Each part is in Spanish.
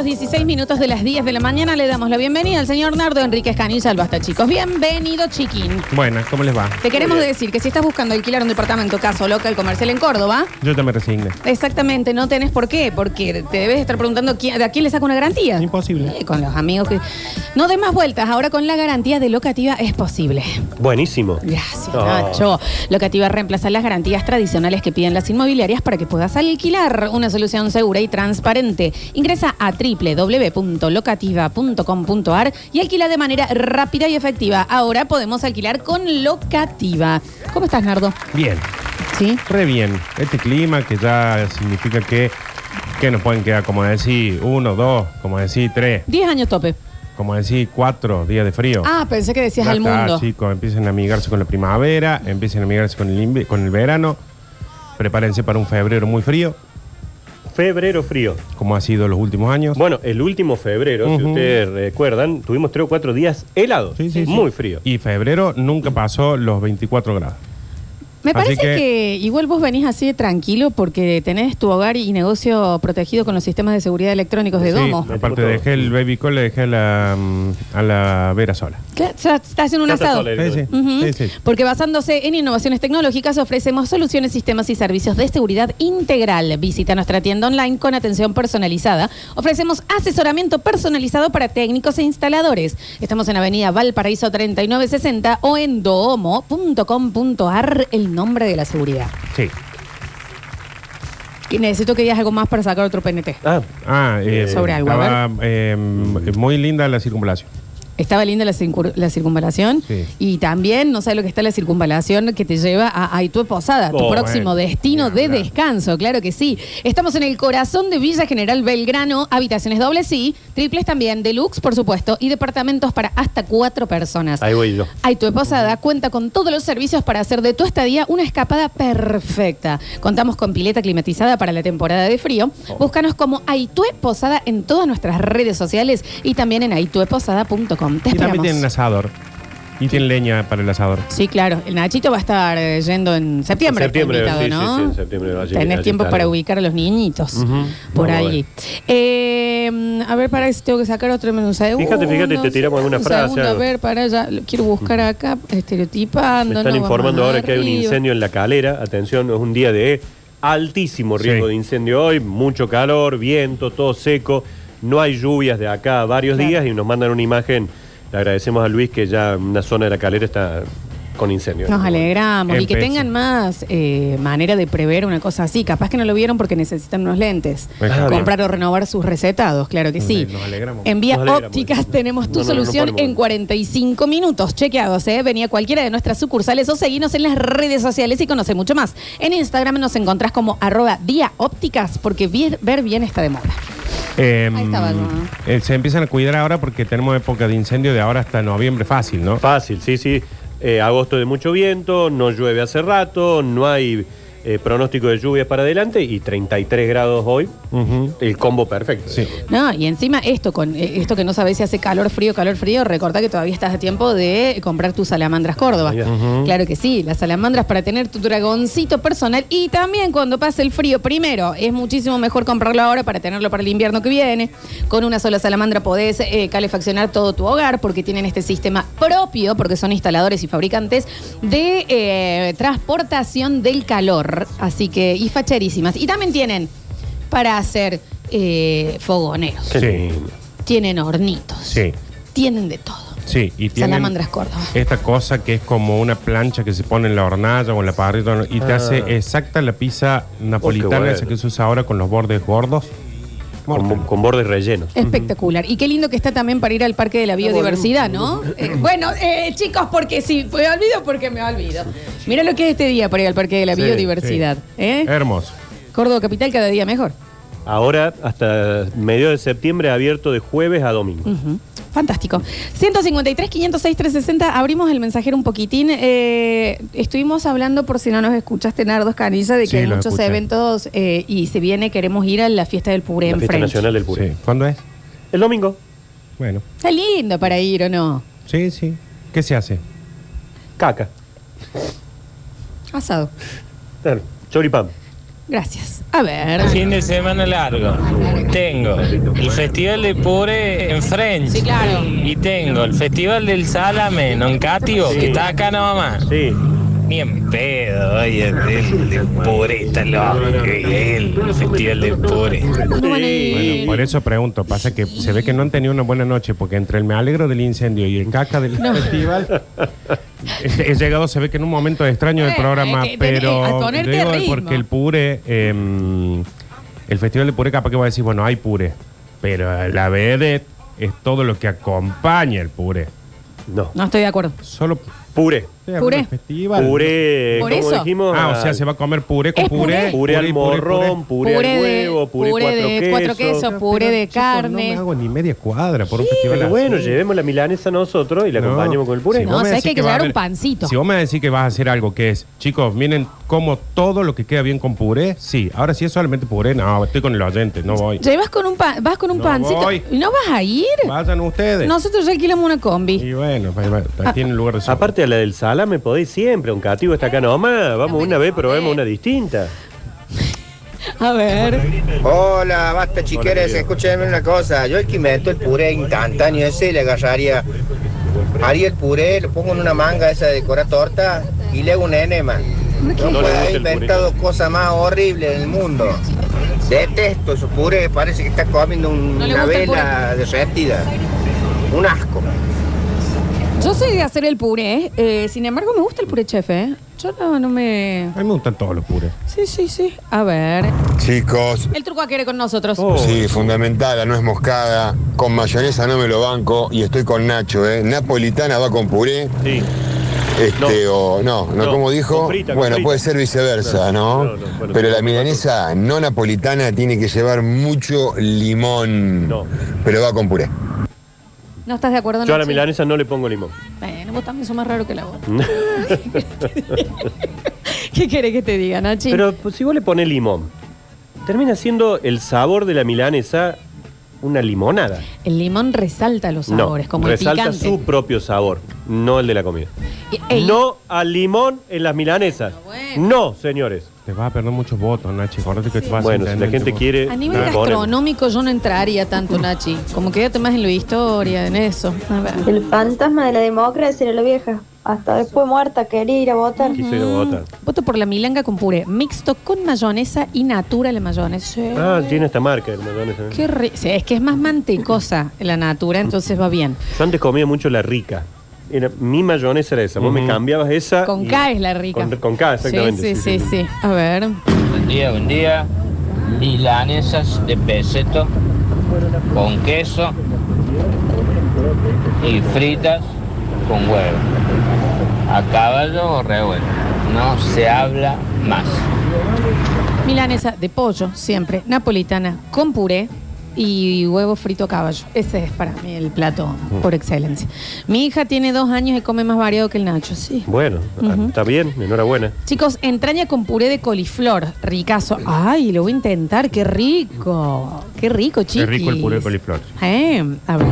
los 16 minutos de las 10 de la mañana. Le damos la bienvenida al señor Nardo Enríquez Canilla al Basta, chicos. Bienvenido, chiquín. Buenas, ¿cómo les va? Te queremos decir que si estás buscando alquilar un departamento, caso local comercial en Córdoba, Yo ya me resigné. exactamente no tenés por qué, porque te debes estar preguntando quién- de a quién le saca una garantía. Imposible. Eh, con los amigos que. No des más vueltas, ahora con la garantía de locativa es posible. Buenísimo. Gracias, Oh. Nacho. Locativa reemplaza las garantías tradicionales que piden las inmobiliarias para que puedas alquilar una solución segura y transparente. Ingresa a www.locativa.com.ar y alquila de manera rápida y efectiva. Ahora podemos alquilar con Locativa. ¿Cómo estás, Nardo? Bien, ¿Sí? re bien. Este clima que ya significa que, que nos pueden quedar, como decir, uno, dos, como decir, tres, 10 años tope. como decir, cuatro días de frío. Ah, pensé que decías Ya al está, mundo. chicos, empiecen a amigarse con la primavera, empiecen a amigarse con el, con el verano. Prepárense para un febrero muy frío, Febrero frío. como ha sido los últimos años. Bueno, el último febrero, si ustedes recuerdan, tuvimos tres o cuatro días helados. Sí, sí, sí. Muy frío. Y febrero nunca pasó los 24 grados. Me Así parece que... que- igual vos venís así de tranquilo porque tenés tu hogar y negocio protegido con los sistemas de seguridad electrónicos de Sí, Domo. aparte dejé el baby call, le dejé a la, mm, a la Vera sola. Claro, ya está haciendo un asado. sola, Sí, sí, Ujú. sí, sí. Porque basándose en innovaciones tecnológicas ofrecemos soluciones, sistemas y servicios de seguridad integral. Visita nuestra tienda online con atención personalizada. Ofrecemos asesoramiento personalizado para técnicos e instaladores. Estamos en Avenida Valparaíso 3960 o en doomo.com.ar, el nombre de la seguridad. Sí. Y necesito que digas algo más para sacar otro PNT. Ah, Ah, eh, Sobre algo, a estaba eh, muy linda la circunvalación. Estaba linda la, circun- la circunvalación Sí. y también, no sé lo que está la circunvalación que te lleva a Aitue Posada, tu Oh, próximo bueno, destino de descanso, claro que sí. Estamos en el corazón de Villa General Belgrano, habitaciones dobles sí, triples también, deluxe por supuesto, y departamentos para hasta cuatro personas. ahí voy yo. Aitue Posada cuenta con todos los servicios para hacer de tu estadía una escapada perfecta. Contamos con pileta climatizada para la temporada de frío. Oh. Búscanos como Aitue Posada en todas nuestras redes sociales y también en aitueposada.com. Te Y también esperamos. tienen asador. Y tienen leña para el asador. Sí, claro. El Nachito va a estar eh, yendo en septiembre. En septiembre, está invitado, sí, ¿no? sí, sí, en septiembre va a llegar, Tenés allí tiempo para ubicar a los niñitos Ujú. por Vamos a allí. Eh, a ver, para si tengo que sacar otro menú. Fíjate, fíjate, te tiramos alguna un frase, segundo, a algo. ver, para allá. Lo quiero buscar acá, estereotipando. Me están no, informando ahora que hay un arriba. incendio en la calera. Atención, es un día de altísimo riesgo Sí. de incendio hoy. Mucho calor, viento, todo seco. No hay lluvias de acá a varios Claro. días y nos mandan una imagen. Le agradecemos a Luis que ya una zona de la calera está con incendio. Nos alegramos y que tengan más eh, manera de prever una cosa así. Capaz que no lo vieron porque necesitan unos lentes. Ah, bien. Comprar o renovar sus recetados, claro que sí. Nos alegramos. En Vía alegramos. Ópticas tenemos tu No, no, no solución ponemos. en 45 minutos. Chequeados, ¿eh? Venía a cualquiera de nuestras sucursales o seguinos en las redes sociales y conoce mucho más. En Instagram nos encontrás como arroba Vía Ópticas porque ver bien está de moda. Eh, Ahí estaba, ¿no? eh, se empiezan a cuidar ahora porque tenemos época de incendio de ahora hasta noviembre fácil, ¿no? Fácil, sí, sí. Eh, agosto de mucho viento, no llueve hace rato, no hay eh, pronóstico de lluvias para adelante y 33 grados hoy. Ujú. El combo perfecto. Sí. No, y encima esto con eh, esto que no sabes si hace calor, frío, calor, frío, recordá que todavía estás a tiempo de comprar tus salamandras Córdoba. Claro que sí, las salamandras para tener tu dragoncito personal y también cuando pase el frío, primero, es muchísimo mejor comprarlo ahora para tenerlo para el invierno que viene. Con una sola salamandra podés eh, calefaccionar todo tu hogar porque tienen este sistema propio, porque son instaladores y fabricantes de eh, transportación del calor. Así que, y facherísimas. Y también tienen para hacer eh, fogoneros. Qué Sí. lindo. Tienen hornitos. Sí, Tienen de todo. sí. Y tienen Salamandras Córdoba. esta cosa que es como una plancha que se pone en la hornalla o en la parrilla y te Ah. hace exacta la pizza napolitana bueno. esa que se usa ahora con los bordes gordos. Con, con bordes rellenos. Espectacular. Y qué lindo que está también para ir al Parque de la Biodiversidad, ¿no? Eh, bueno, eh, chicos, porque sí, me olvido porque me olvido. Mira lo que es este día para ir al Parque de la Sí, Biodiversidad. ¿eh? Hermoso. Córdoba Capital cada día mejor. Ahora, hasta medio de septiembre, abierto de jueves a domingo. Ujú. Fantástico. 153, 506, 360. Abrimos el mensajero un poquitín. Eh, estuvimos hablando, por si no nos escuchaste, Nardo Canilla, de que Sí, hay lo muchos escuché. eventos eh, y se viene, queremos ir a la fiesta del Puré La en fiesta French. nacional del puré. Sí. ¿Cuándo es? El domingo. Bueno. Está lindo para ir, ¿o no? Sí, sí. ¿Qué se hace? Caca. Asado. Claro. Choripán. Gracias. A ver. Fin de semana largo. Tengo el Festival de Pure en French. Sí, claro. Y tengo el Festival del Salame en Oncatio, que está acá nomás. Sí. Ni en pedo, oye, el de Pure está loco. que El Festival de Pure. Ir. Bueno, por eso pregunto. Pasa que se ve que no han tenido una buena noche porque entre el me alegro del incendio y el caca del No. festival. He, he llegado, se ve que en un momento extraño del Eh, programa, eh, que tenés- a pero ponerte digo ritmo. porque el pure, eh, el festival de pure, capaz que va a decir, bueno, hay pure, pero la vedette es todo lo que acompaña el pure. No. No estoy de acuerdo. Solo Puré. Puré. festival. Puré, Por como eso. dijimos. Ah, o sea, se va a comer puré con Es puré. puré. Puré al morrón, puré, Puré al de- huevo, puré, puré cuatro, de quesos. cuatro quesos. puré de chicos, carne. No me hago ni media cuadra por un festival Pero así. bueno, llevemos la milanesa nosotros y la No. acompañamos con el puré. Si No, me decís que hay que va a llevar un haber- pancito. Si vos me decís que vas a hacer algo que es, chicos, miren como todo lo que queda bien con puré, sí. Ahora si es solamente puré, no, estoy con el oyente, no voy. Llevas con un pan, vas con un No pancito. voy. ¿Y ¿No vas a ir? Vayan ustedes. Nosotros ya alquilamos una combi. Y bueno, pues, bueno, tienen lugar de sobra. Aparte a la del salame podéis siempre, un cativo está acá nomás, vamos una vez, probemos una distinta. A ver. Hola, basta chiqueres, escúchenme una cosa. Yo el que invento el puré instantáneo ese le agarraría. Haría el puré, lo pongo en una manga esa de cora torta y le hago un enema. No, No el inventado cosas más horribles en el mundo. Detesto esos puré, parece que está comiendo No una el vela derretida. Un asco. Yo soy de hacer el puré. eh, sin embargo, me gusta el puré chef, ¿eh? Yo no, no me. A mí me gustan todos los purés. Sí, sí, sí. A ver. Chicos, El truco a querer con nosotros. Oh. sí, fundamental, la nuez moscada. Con mayonesa no me lo banco y estoy con Nacho, ¿eh? Napolitana va con puré. Sí. Este, o no, no, No, como dijo. con frita, con bueno, frita. puede ser viceversa, ¿no? No, no, bueno, Pero la milanesa no napolitana tiene que llevar mucho limón. No. Pero va con puré. ¿No estás de acuerdo, Yo a la milanesa no le pongo limón. Bueno, vos también sos más raro que la voz. ¿Qué querés que te diga, Nachi? Pero pues, si vos le pones limón, termina siendo el sabor de la milanesa una limonada. El limón resalta los sabores, no, como resalta el picante. su propio sabor, no el de la comida. Y- No al limón en las milanesas. Bueno. No, señores. Te vas a perder muchos votos, Nachi. Acordate que te vas a Bueno, si la gente quiere. A nivel gastronómico yo no entraría tanto, Nachi. Como quédate más en la historia, en eso. A ver. El fantasma de la democracia era la vieja. Hasta después muerta quería ir a votar. Quise ir a votar. Voto por la milanga con puré, mixto con mayonesa y natura la mayonesa. Sí. Ah, tiene esta marca el mayonesa. Qué ri- sí, es que es más mantecosa la natura, entonces va bien. Yo antes comía mucho la rica. Era, mi mayonesa era esa. Vos me cambiabas esa. Con y- K es la rica. Con, con K, exactamente. Sí, sí, sí, sí. A ver. Buen día, buen día. Milanesas de peseto con queso y fritas con huevo. A caballo o revuelto. No se habla más. Milanesa de pollo, siempre. Napolitana con puré y huevo frito a caballo. Ese es para mí el plato por excelencia. Mi hija tiene dos años y come más variado que el Nacho, sí. Bueno, Ujú. está bien, enhorabuena. Chicos, entraña con puré de coliflor, ricazo. Ay, lo voy a intentar, qué rico. Qué rico, chicos. Qué rico el puré de coliflor. Eh, a ver.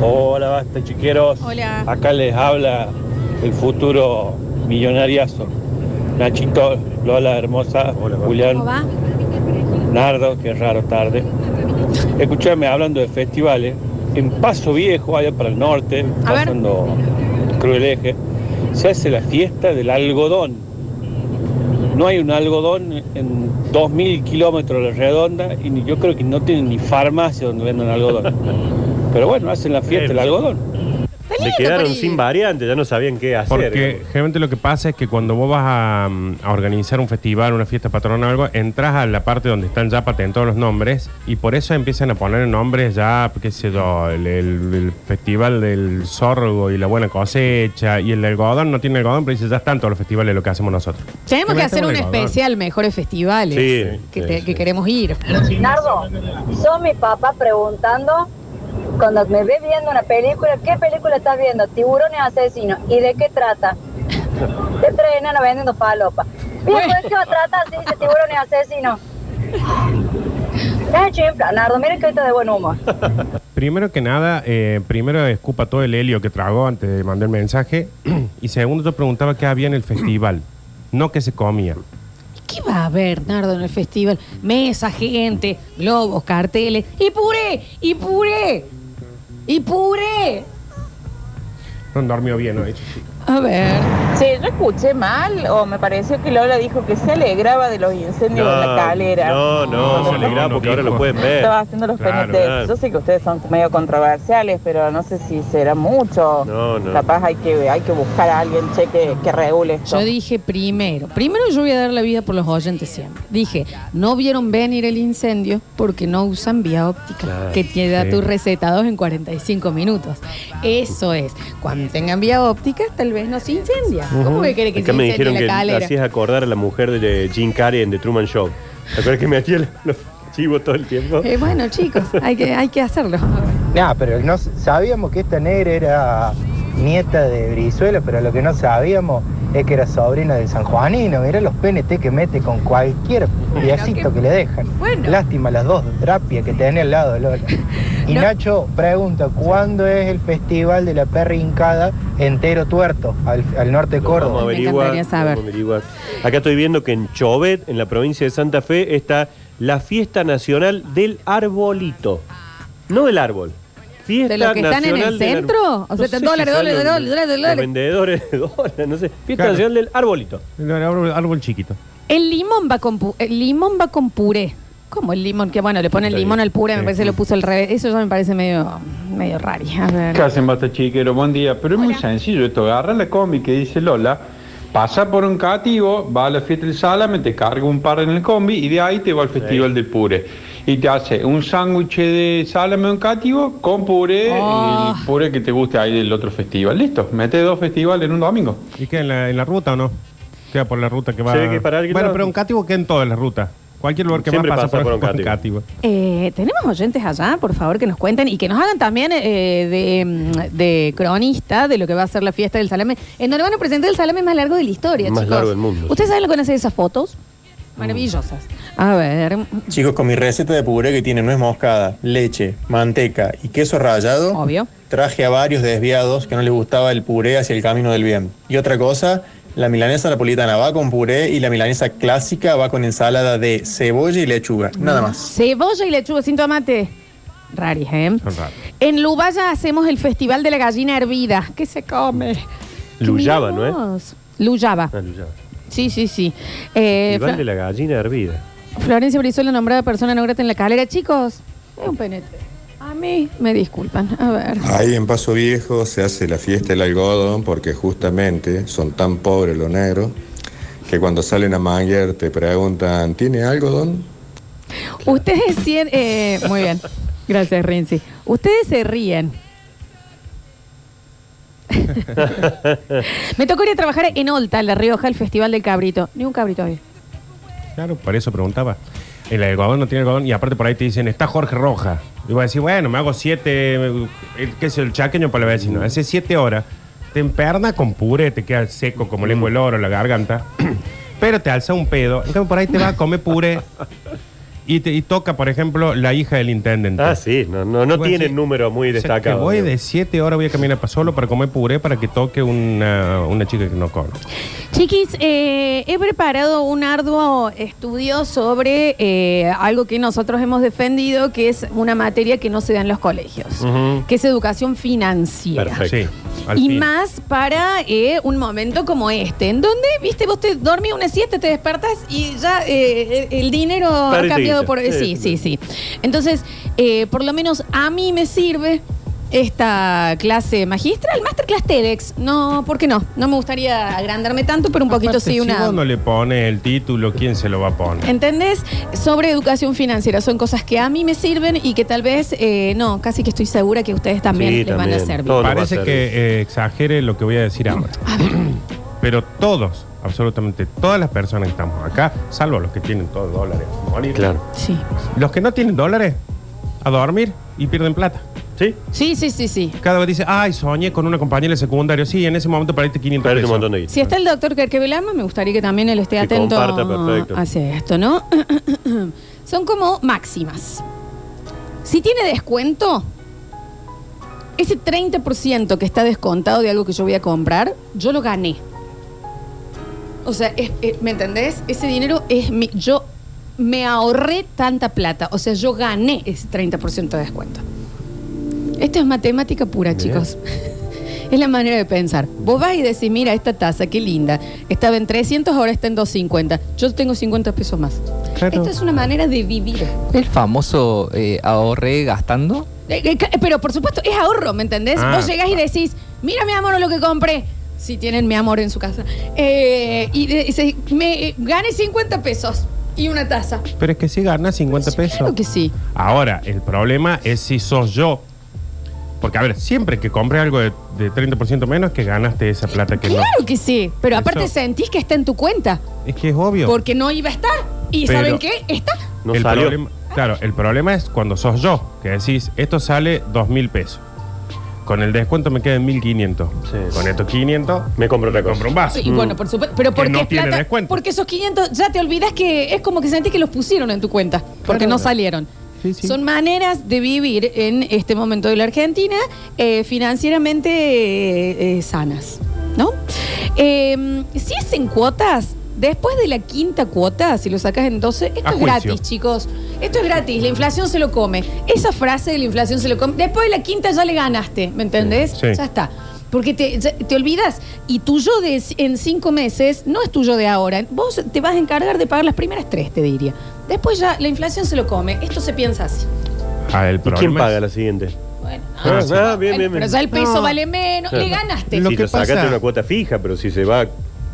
Hola, basta chiqueros. Hola. Acá les habla el futuro millonariazo. Nachito, Lola hermosa, Hola. Julián, ¿Cómo va? Nardo, que raro tarde. Escuchame hablando de festivales. En Paso Viejo, allá para el norte, A pasando Cruz del Eje, se hace la fiesta del algodón. No hay un algodón en 2.000 kilómetros la redonda y yo creo que no tienen ni farmacia donde vendan algodón. Pero bueno, hacen la fiesta del algodón. Se quedaron ir. sin variante, ya no sabían qué hacer. Porque digamos. generalmente lo que pasa es que cuando vos vas a, mm, a organizar un festival, una fiesta patronal o algo, entras a la parte donde están ya patentados los nombres y por eso empiezan a poner nombres ya, qué sé yo, el, el- el festival del sorgo y la buena cosecha y el algodón no tiene algodón, pero dice ya están todos los festivales de lo que hacemos nosotros. Tenemos Que hacer un especial mejores festivales Sí, que, sí, te- sí. que queremos ir. Nardo, son mi papá preguntando cuando me ve viendo una película, ¿qué película estás viendo? Tiburones asesinos. ¿Y de qué trata? De tres enanos vendiendo falopa. Viejo, ¿de qué va a tratar si dice tiburones asesinos? Es chifla, Nardo, mira que ahorita de buen humor. Primero que nada, eh, primero escupa todo el helio que tragó antes de mandar el mensaje y segundo te preguntaba qué había en el festival, no qué se comía. ¿Qué va a haber, Nardo, en el festival? Mesa, gente, globos, carteles. ¡Y puré! ¡Y puré! ¡Y puré! No dormió bien hoy. A ver. Sí, yo escuché mal o me pareció que Lola dijo que se alegraba de los incendios de la calera. no, no, No, se alegraba no, porque no ahora lo pueden ver. Estaba haciendo los Claro, PNT. claro. Yo sé que ustedes son medio controversiales, pero no sé si será mucho. No, no. Capaz hay que, hay que buscar a alguien che, que, que regule esto. Yo dije primero, primero yo voy a dar la vida por los oyentes siempre. Dije, no vieron venir el incendio porque no usan vía óptica, Claro, que te da sí. tus recetados en 45 minutos. Eso es. Cuando tengan vía óptica, tal vez no se incendia. ¿Cómo que quiere que Acá se me dijeron la que calera? hacías acordar a la mujer de Jim Carrey en The Truman Show. ¿Te acuerdas que me hacía los- los chivos todo el tiempo? Eh, bueno, chicos, hay que, hay que hacerlo. Nah, pero no sabíamos que esta negra era nieta de Brizuela, pero lo que no sabíamos es que era sobrina del sanjuanino. Mirá los PNT que mete con cualquier piecito que le dejan. Bueno. Lástima las dos drapias que tenía al lado de Lola. Y No. Nacho pregunta, ¿cuándo es el festival de la perra hincada entero tuerto al, al norte de Lo Vamos a Córdoba? Me saber. vamos a averiguar. Acá estoy viendo que en Chovet, en la provincia de Santa Fe, está la fiesta nacional del arbolito. No del árbol. Fiesta ¿De los que están en el nacional del ar- centro? O sea, dólares, dólares, los- dólares, dólares, vendedores de dólares, no sé. Fiesta Claro. nacional del arbolito. Era árbol, árbol chiquito. El limón va con pu- el limón va con puré. ¿Cómo el limón? Que bueno, le ponen Está limón bien. al puré, me Sí. parece que lo puso al revés. Eso ya me parece medio, medio raro. A ver. ¿Qué hacen, basta chiquero? Buen día. Pero es muy sencillo esto. Agarra la combi que dice Lola, pasa por un cativo, va a la fiesta del salame, te carga un par en el combi y de ahí te va al festival del puré. Y te hace un sándwich de salame en cativo con puré Oh. y el puré que te guste ahí del otro festival. Listo, mete dos festivales en un domingo. ¿Y queda en la, en la ruta o no? Queda por la ruta que va. Que para bueno, lado. pero un cativo queda en todas las rutas. Cualquier lugar que Siempre va pasa, pasa por, por un cativo. Eh, Tenemos oyentes allá, por favor, que nos cuenten y que nos hagan también eh, de, mm, de cronista de lo que va a ser la fiesta del salame, en donde van a presentar el salame más largo de la historia. Más chicos. largo del mundo, ¿Ustedes saben lo que van a hacer esas fotos? Maravillosas. A ver. Chicos, con mi receta de puré que tiene nuez moscada, leche, manteca y queso rallado, Obvio. traje a varios desviados que no les gustaba el puré hacia el camino del bien. Y otra cosa, la milanesa napolitana va con puré y la milanesa clásica va con ensalada de cebolla y lechuga. Nada más. Cebolla y lechuga sin tomate. Raris, ¿eh? Son raros. En Lubaya hacemos el festival de la gallina hervida. ¿Qué se come? Luyaba, ¿no es? Luyaba. Ah, Luyaba. Sí, sí, sí. Eh, Fla- de la gallina hervida. Florencia Brizuela nombrada persona no grata en la calera. Chicos, es un penete. A mí me disculpan. A ver. Ahí en Paso Viejo se hace la fiesta del algodón porque justamente son tan pobres los negros que cuando salen a manguear te preguntan, ¿tiene algodón? Ustedes sí, eh, muy bien. Gracias, Rinzi. Ustedes se ríen. Me tocó ir a trabajar en Olta, en La Rioja, el Festival del Cabrito. Ni un cabrito hoy. Claro, por eso preguntaba. El algodón no tiene algodón y aparte por ahí te dicen, está Jorge Roja. Y voy a decir, bueno, me hago siete, el, qué es el chaqueño para la vecino. Hace siete horas, te emperna con puré, te queda seco como lengua el oro, la garganta. Pero te alza un pedo. En cambio, por ahí te va a comer puré y, te, y toca, por ejemplo, la hija del intendente. Ah, sí, no, no, no Voy a tiene decir, número muy O sea, que destacado. voy de siete horas, voy a caminar para solo para comer puré para que toque una, una chica que no conozco. Chiquis, eh, he preparado un arduo estudio sobre eh, algo que nosotros hemos defendido, que es una materia que no se da en los colegios, que es educación financiera. Sí, al Y fin. más para eh, un momento como este, en donde, viste, vos te dormís una siesta, te despertas y ya eh, el, dinero ha Perdiste por... eh, sí, sí, sí. Entonces, eh, por lo menos a mí me sirve esta clase magistral, masterclass TEDx. No, ¿por qué no? No me gustaría agrandarme tanto, pero un poquito Aparte, sí Si una... vos no le pones el título, ¿quién se lo va a poner? ¿Entendés? Sobre educación financiera. Son cosas que a mí me sirven y que tal vez, eh, no, casi que estoy segura que a ustedes también Sí, les van a servir. Todo a Parece servir. que eh, exagere lo que voy a decir ahora. Pero todos, absolutamente todas las personas que estamos acá, salvo los que tienen todos dólares, morir. Claro. Sí. Los que no tienen dólares, a dormir y pierden plata. ¿Sí? Sí, sí, sí, sí. Cada vez dice, ay, soñé con una compañera de secundario. Sí, en ese momento perdiste 500 Perdiste pesos. un montón de guita. Si está el doctor Kerkevelama, me gustaría que también él esté Que atento comparta, perfecto. hacia esto, ¿no? Son como máximas. Si tiene descuento, ese 30% que está descontado de algo que yo voy a comprar, yo lo gané. O sea, es- es- ¿me entendés? Ese dinero es mi. Yo me ahorré tanta plata. O sea, yo gané ese 30% de descuento. Esto es matemática pura, chicos. Es la manera de pensar. Vos vas y decís, mira, esta taza, qué linda. Estaba en 300, ahora está en 250. Yo tengo 50 pesos más. Esto es una manera de vivir. El famoso eh, ahorré gastando. Eh, eh, ca- Pero por supuesto, es ahorro, ¿me entendés? Ah. Vos llegás y decís, mira mi amor lo que compré. Si tienen mi amor en su casa. Eh, y dice, me eh, gané 50 pesos y una taza. Pero es que si ganas 50 pesos. Claro que sí. Ahora, el problema es si sos yo. Porque, a ver, siempre que compres algo de, de 30% menos, que ganaste esa plata que Claro que sí. Pero aparte Eso- sentís que está en tu cuenta. no. Es que es obvio. Porque no iba a estar. Y Pero- ¿saben qué? Está. el problema- claro, el problema es cuando sos yo, que decís, esto sale 2 mil pesos. Con el descuento me quedan 1500. Con estos 500 me compro otra cosa. Compro un vaso. Y bueno, por supuesto. Pero Que porque no es tiene plata. descuento. Porque esos 500 ya te olvidas que es como que sentís que los pusieron en tu cuenta. Porque Claro. no salieron. Son maneras de vivir en este momento de la Argentina eh, financieramente eh, eh, sanas, ¿no? Eh, si es en cuotas, después de la quinta cuota, si lo sacas en 12, esto A es juicio. gratis, chicos. Esto es gratis, la inflación se lo come. Esa frase de la inflación se lo come. Después de la quinta ya le ganaste, ¿me entendés? Sí. Ya está. Porque te, ya- te olvidas y tu yo de en cinco meses no es tuyo de ahora. Vos te vas a encargar de pagar las primeras tres, te diría. Después ya la inflación se lo come. Esto se piensa así. Ah, el ¿Y quién problema paga la siguiente? Bueno, Ah, sí. ah, bien, bien, bien. Pero ya el peso No. vale menos. Le ganaste. si te sacaste una cuota fija, pero si se va.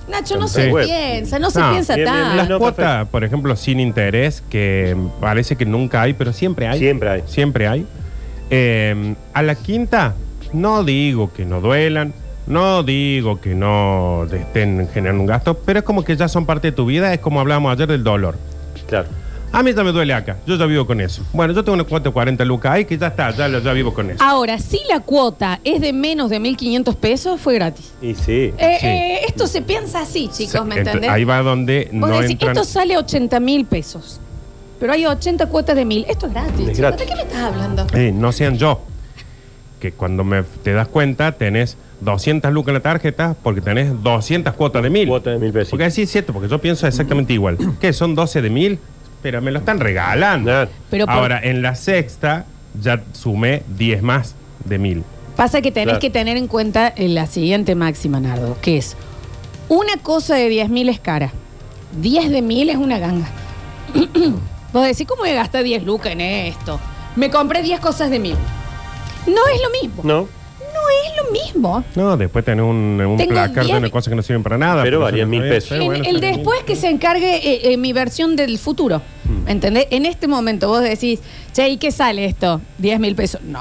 Nacho, no se Web. piensa, no se No, piensa bien, bien, tanto. Las No, cuotas, por ejemplo, sin interés, que parece que nunca hay, pero siempre hay. Siempre hay. Siempre hay. Eh, a la quinta, no digo que no duelan, no digo que no te estén generando un gasto, pero es como que ya son parte de tu vida, es como hablábamos ayer del dolor. Claro. A mí ya me duele acá, yo ya vivo con eso. Bueno, yo tengo una cuota de 40 lucas ahí que ya está, ya, ya vivo con eso. Ahora, si la cuota es de menos de 1.500 pesos, fue gratis. Y sí. Eh, Sí. eh, esto se piensa así, chicos, ¿me Ent- entendés? Ahí va donde Vos no decís, entran... esto sale 80 mil pesos. Pero hay 80 cuotas de mil. Esto es gratis. Es chicos. gratis. ¿De qué me estás hablando? Eh, no sean yo. Que cuando me, te das cuenta tenés 200 lucas en la tarjeta porque tenés 200 cuotas de mil. Cuotas de mil pesos. Porque así es cierto, porque yo pienso exactamente igual. ¿Qué? ¿Son 12 de mil? Pero me lo están regalando. Pero por- Ahora, en la sexta ya sumé 10 más de mil. Pasa que tenés Claro. que tener en cuenta eh, la siguiente máxima, Nardo, que es una cosa de 10 mil es cara. 10 de mil es una ganga. Vos decís, ¿cómo voy a gastar 10 lucas en esto? Me compré 10 cosas de mil. No es lo mismo. No. No es lo mismo. No, después tenés un, un Tengo placar de 10 una cosa que no sirven para nada. Pero no mil pesos. En bueno, el después que se encargue eh, eh, mi versión del futuro. ¿Entendés? En este momento vos decís, che, ¿y qué sale esto? 10 mil pesos. No,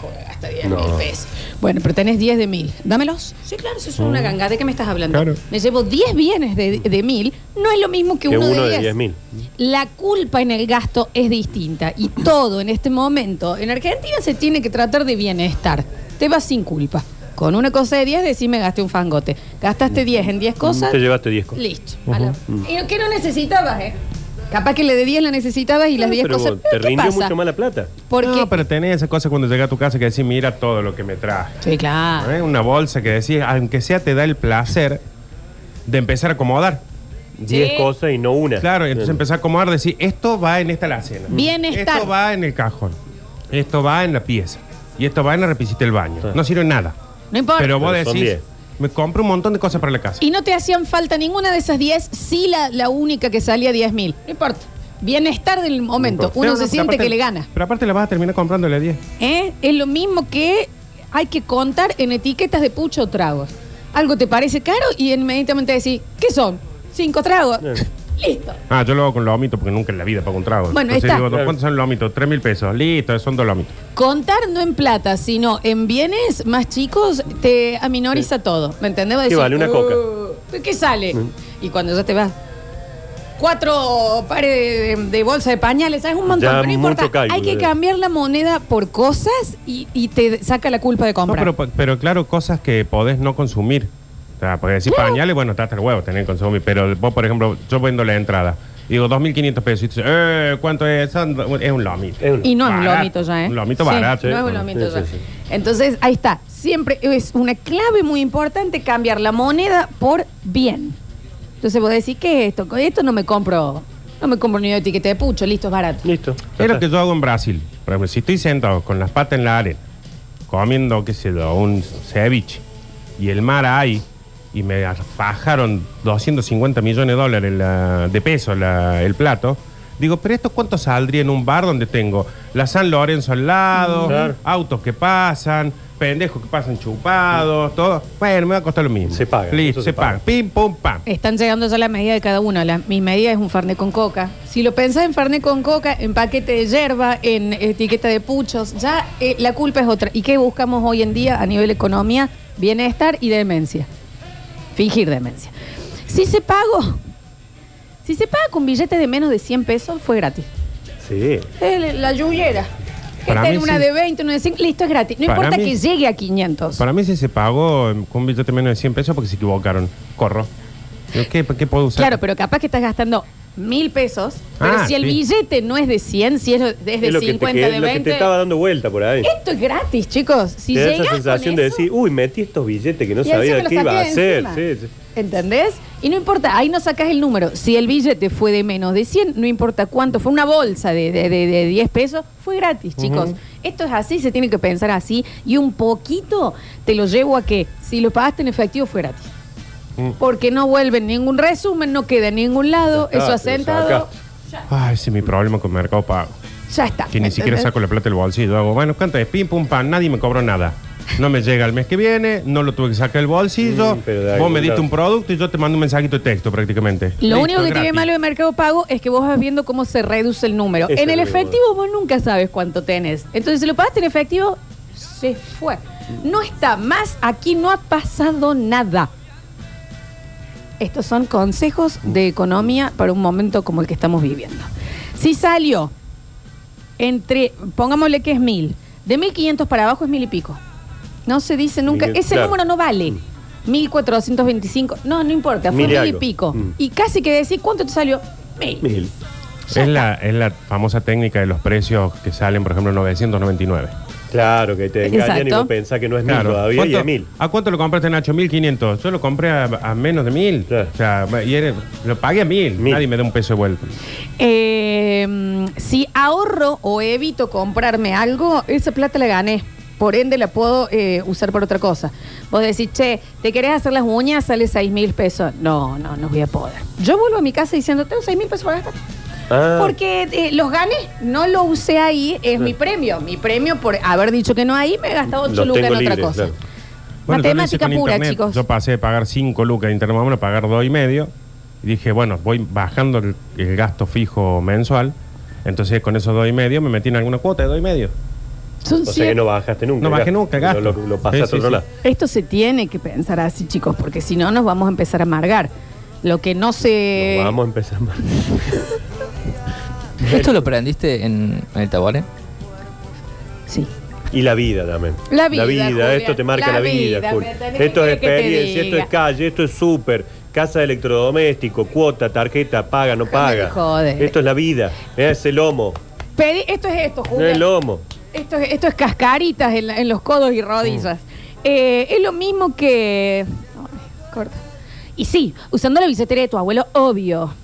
¿cómo voy a gastar 10 mil No. pesos? Bueno, pero tenés 10 de mil. Dámelos. Sí, claro, eso es una ganga. ¿De qué me estás hablando? Claro. Me llevo 10 bienes de, de mil. No es lo mismo que, Que uno, uno de de 10. 10 mil. La culpa en el gasto es distinta y todo en este momento en Argentina se tiene que tratar de bienestar. Te vas sin culpa. Con una cosa de 10 decís me gasté un fangote. Gastaste 10 en 10 cosas. Te llevaste 10 cosas. Listo. A la- Mm. ¿Y qué no necesitabas, eh? Capaz que le de 10 la necesitabas y las 10 Pero cosas. te ¿Pero qué rindió pasa? mucho más la plata. Porque No, pero tenés esa cosa cuando llega a tu casa que decís, mira todo lo que me traje. Sí, claro. ¿Eh? Una bolsa que decís, aunque sea, te da el placer de empezar a acomodar. 10 cosas y no una. Claro, entonces empezar a acomodar, decir, esto va en esta alacena. Bienestar. Esto va en el cajón. Esto va en la pieza. Y esto va en la repisita del baño. No sirve en nada. no importa. Pero vos Pero son decís, 10. me compro un montón de cosas para la casa. Y no te hacían falta ninguna de esas 10, sí la, la única que salía 10 mil. No importa. Bienestar del momento. Uno no, se pero siente aparte- que le gana. Pero aparte la vas a terminar comprando la 10. ¿Eh? Es lo mismo que hay que contar en etiquetas de pucho o tragos. Algo te parece caro y inmediatamente decís, ¿qué son? ¿Cinco tragos? Listo. Ah, yo lo hago con lomito porque nunca en la vida pago un trago. Bueno, Entonces está. digo, ¿cuántos son lomitos? Tres mil pesos. Listo, son dos lomitos. Contar no en plata, sino en bienes más chicos, te aminoriza todo. ¿Me entendés? ¿Qué vale? Una coca. "Uh, ¿Qué sale? Mm. Y cuando ya te vas. Cuatro pares de, de- de bolsa de pañales, ¿sabes? Un montón. Ya pero no mucho importa. cálculo, Hay que ya. cambiar la moneda por cosas y, y te saca la culpa de No, comprar. pero, pero claro, cosas que podés no consumir. O sea, porque decir pañales, bueno, está hasta el huevo tener consumir. Pero vos, por ejemplo, yo vendo la entrada. Digo, 2.500 pesos. Y tú dices, eh, ¿cuánto es? Es un lomito. Y no es un Barato. lomito ya, ¿eh? Un lomito Sí, barato. No es un lomito ya. Entonces, ahí está. Siempre es una clave muy importante cambiar la moneda por bien. Entonces vos decís, ¿qué es esto? Con esto no me compro, no me compro ni una etiqueta de pucho, listo, es barato. Listo. Es lo que yo hago en Brasil. Por ejemplo, si estoy sentado con las patas en la arena, comiendo, qué sé yo, un ceviche, y el mar ahí, y me fajaron 250 millones de dólares la- de pesos la- el plato, digo, pero ¿esto cuánto saldría en un bar donde tengo la San Lorenzo al lado, Claro. autos que pasan, pendejos que pasan chupados, todo? Bueno, me va a costar lo mismo. Se paga, Listo, eso se, se paga. paga. Pim, pum, pam. Están llegando ya la medida de cada uno. La- mi medida es un Fernet con coca. Si lo pensás en Fernet con coca, en paquete de hierba, en etiqueta de puchos, ya eh, la culpa es otra. ¿Y qué buscamos hoy en día a nivel economía? Bienestar y demencia. Fingir demencia. Si se pagó, si se paga con billetes de menos de 100 pesos, fue gratis. Sí. La lluvia. Para Esta mí es una sí. de 20, una de 5, listo, es gratis. No Para importa mí- que llegue a 500. Para mí sí se pagó eh, con un billete menos de 100 pesos porque se equivocaron. Corro. Digo, ¿Qué, ¿Qué puedo usar? Claro, pero capaz que estás gastando mil pesos, pero Ah, si el sí. billete no es de 100, si es de es de es lo que, te, 50, que- de lo que 20, te estaba dando vuelta por ahí. esto es gratis, chicos. Si te da llegas esa sensación con de eso, decir, uy, metí estos billetes que no Y sabía encima qué lo iba a saqué hacer. encima. Sí, sí. ¿entendés? Y no importa, ahí no sacas el número. Si el billete fue de menos de 100, no importa cuánto, fue una bolsa de, de, de- de 10 pesos, fue gratis, chicos. Esto es así, se tiene que pensar así. Y un poquito te lo llevo a que si lo pagaste en efectivo, fue gratis. Mm. Porque no vuelve ningún resumen, no queda en ningún lado, eso asentado, sacaste. Ay, ese es mi problema con Mercado Pago. ya está. Que ni siquiera saco la plata del bolsillo. Hago, bueno, ¿cuánto es? Pim, pum, pam. Nadie me cobró nada. No me llega el mes que viene, no lo tuve que sacar del bolsillo. Mm, pero de vos me diste lado. un producto y yo te mando un mensajito de texto prácticamente. Lo Listo, único que gratis. tiene malo de Mercado Pago es que vos vas viendo cómo se reduce el número. Eso en el es lo que efectivo vos nunca sabes cuánto tenés. Entonces, si lo pagaste en efectivo, se fue. No está más, aquí no ha pasado nada. Estos son consejos de economía para un momento como el que estamos viviendo. Si salió entre, pongámosle que es mil, de 1500 para abajo es mil y pico. No se dice nunca, Mil, ese claro. número no vale. 1425, no, no importa, fue Mil y mil y algo. pico. Mm. Y casi que decir, ¿cuánto te salió? Mil. Mil. Es la, es la famosa técnica de los precios que salen, por ejemplo, 999. Claro, que te engañan y Exacto. vos pensás que no es mil Claro. todavía y ¿Cuánto- es mil. ¿A cuánto lo compraste, Nacho? 1500. Yo lo compré a, a menos de 1000. Claro. O sea, y era- lo pagué a 1000. Mil. Nadie me da un peso de vuelta. Eh, si ahorro o evito comprarme algo, esa plata la gané. Por ende, la puedo eh, usar por otra cosa. Vos decís, che, ¿te querés hacer las uñas? Sale 6 mil pesos. No, no, no voy a poder. Yo vuelvo a mi casa diciendo, tengo 6 mil pesos para gastar. Ah, Porque eh, los gané, no lo usé ahí, es mi premio. Mi premio por haber dicho que no ahí, me he gastado 8 los lucas en tengo otra libres, cosa. claro. yo lo hice Matemática con pura, internet. chicos. Yo pasé de pagar 5 lucas de internet vamos a pagar 2 y medio. Y dije, bueno, voy bajando el, el gasto fijo mensual. Entonces, con esos 2 y medio me metí en alguna cuota de 2 y medio. Son O sea cien- que no bajaste nunca. No bajé nunca, gasto. Lo, lo, lo Sí, pasaste sí, a otro sí. lado. Esto se tiene que pensar así, chicos, porque si no nos vamos a empezar a amargar. Lo que no se... Vamos a empezar más. ¿Esto lo aprendiste en, en el Tabaré? Sí. Y la vida también. La vida, Julián, esto te marca la la, vida, vida, Esto es experiencia, esto es calle, esto es súper, casa de electrodoméstico, cuota, tarjeta, paga, no paga. joder. Esto es la vida. Mirá ese lomo. Pedi- esto es esto, No es lomo. Esto, es, esto es cascaritas en, la- en los codos y rodillas. Mm. Eh, es lo mismo que... Ay, corta. Y sí, usando la billetera de tu abuelo, obvio.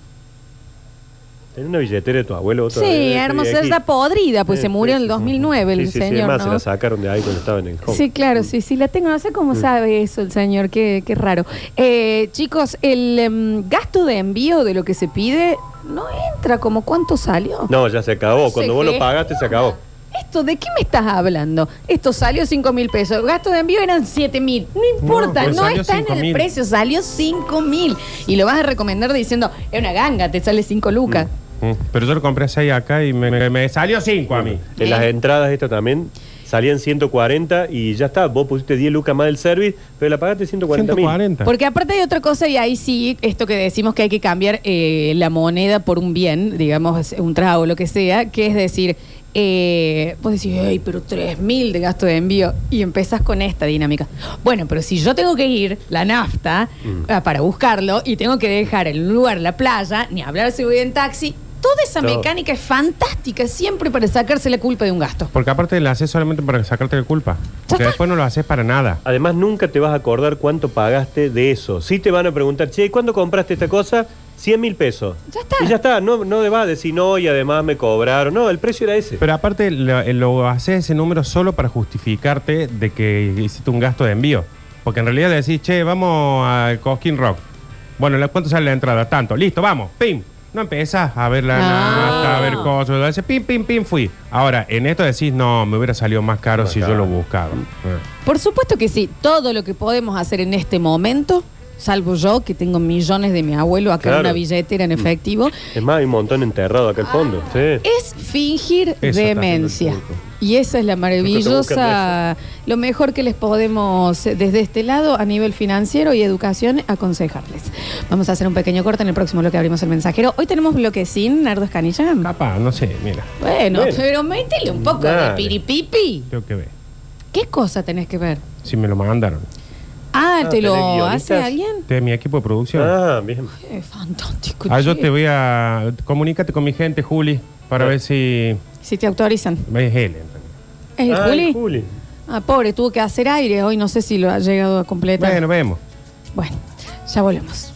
Tenés una billetera de tu abuelo otra Sí, vez, hermosa, está podrida, pues Sí, se murió sí, en el sí. 2009 el Sí, sí, sí, señor, además se ¿no? la sacaron de ahí cuando estaba en el home. Sí, claro, sí, sí, la tengo. No sé Mm. cómo sabe eso el señor, qué, qué raro. Eh, chicos, el em, gasto de envío de lo que se pide no entra como cuánto salió. No, ya se acabó. No Cuando vos qué. lo pagaste, se acabó. ¿Esto de qué me estás hablando? Esto salió 5 mil pesos. Gasto de envío eran 7 mil. No importa, pues no, salió está en el 5.000. precio. Salió 5 mil. Y lo vas a recomendar diciendo, es una ganga, te sale 5 lucas. Mm. Pero yo lo compré a 6 acá y me, me- me salió 5 a mí. En las entradas estas también salían 140 y ya está. Vos pusiste 10 lucas más del service, pero la pagaste 140 mil. 140. Porque aparte hay otra cosa, y ahí sí, esto que decimos que hay que cambiar eh, la moneda por un bien, digamos, un trago, lo que sea, que es decir, eh, vos decís, hey, pero 3 mil de gasto de envío, y empezás con esta dinámica. Bueno, pero si yo tengo que ir, la nafta, Mm. ah, para buscarlo, y tengo que dejar en un lugar la playa, ni hablar si voy en taxi, Toda esa mecánica es fantástica, siempre para sacarse la culpa de un gasto. Porque aparte la haces solamente para sacarte de culpa. Porque después no lo haces para nada. Además, nunca te vas a acordar cuánto pagaste de eso. Si te van a preguntar, che, ¿cuándo compraste esta cosa? 100 mil pesos. Ya está. Y ya está, no, no va a decir no y además me cobraron. No, el precio era ese. Pero aparte lo, lo haces ese número solo para justificarte de que hiciste un gasto de envío. Porque en realidad decís, che, vamos al Cosquín Rock. Bueno, ¿la- ¿cuánto sale la entrada? Tanto. Listo, vamos. Pim. No empezás a ver la Ah. nota, a ver cosas. Dices, pim, pim, pim, fui. Ahora, en esto decís, no, me hubiera salido más caro si yo lo buscaba. Eh. Por supuesto que sí, todo lo que podemos hacer en este momento, salvo yo que tengo millones de mi abuelo acá en Claro. una billetera en efectivo, Es más, hay un montón enterrado acá al fondo. Sí. es fingir Eso está demencia. haciendo el Y esa es la maravillosa, lo mejor que les podemos eh, desde este lado a nivel financiero y educación aconsejarles. Vamos a hacer un pequeño corte en el próximo bloque abrimos el mensajero. Hoy tenemos bloque sin Nardo Escanilla. Papá, no sé, mira. Bueno, Bueno. pero métele un poco Dale. de piripipi. Tengo que ver. ¿Qué cosa tenés que ver? Si me lo mandaron. Ah, Ah, ¿te ¿tenés lo guionistas? hace alguien? De mi equipo de producción. Ah, bien. Qué fantástico. Ah, yo che. te voy a. Comunícate con mi gente, Juli, para ver si. Si te autorizan. Es él. ¿Es el Ah, Juli? el Juli. Ah, pobre, tuvo que hacer aire hoy, no sé si lo ha llegado a completar. Bueno, vemos. Bueno, ya volvemos.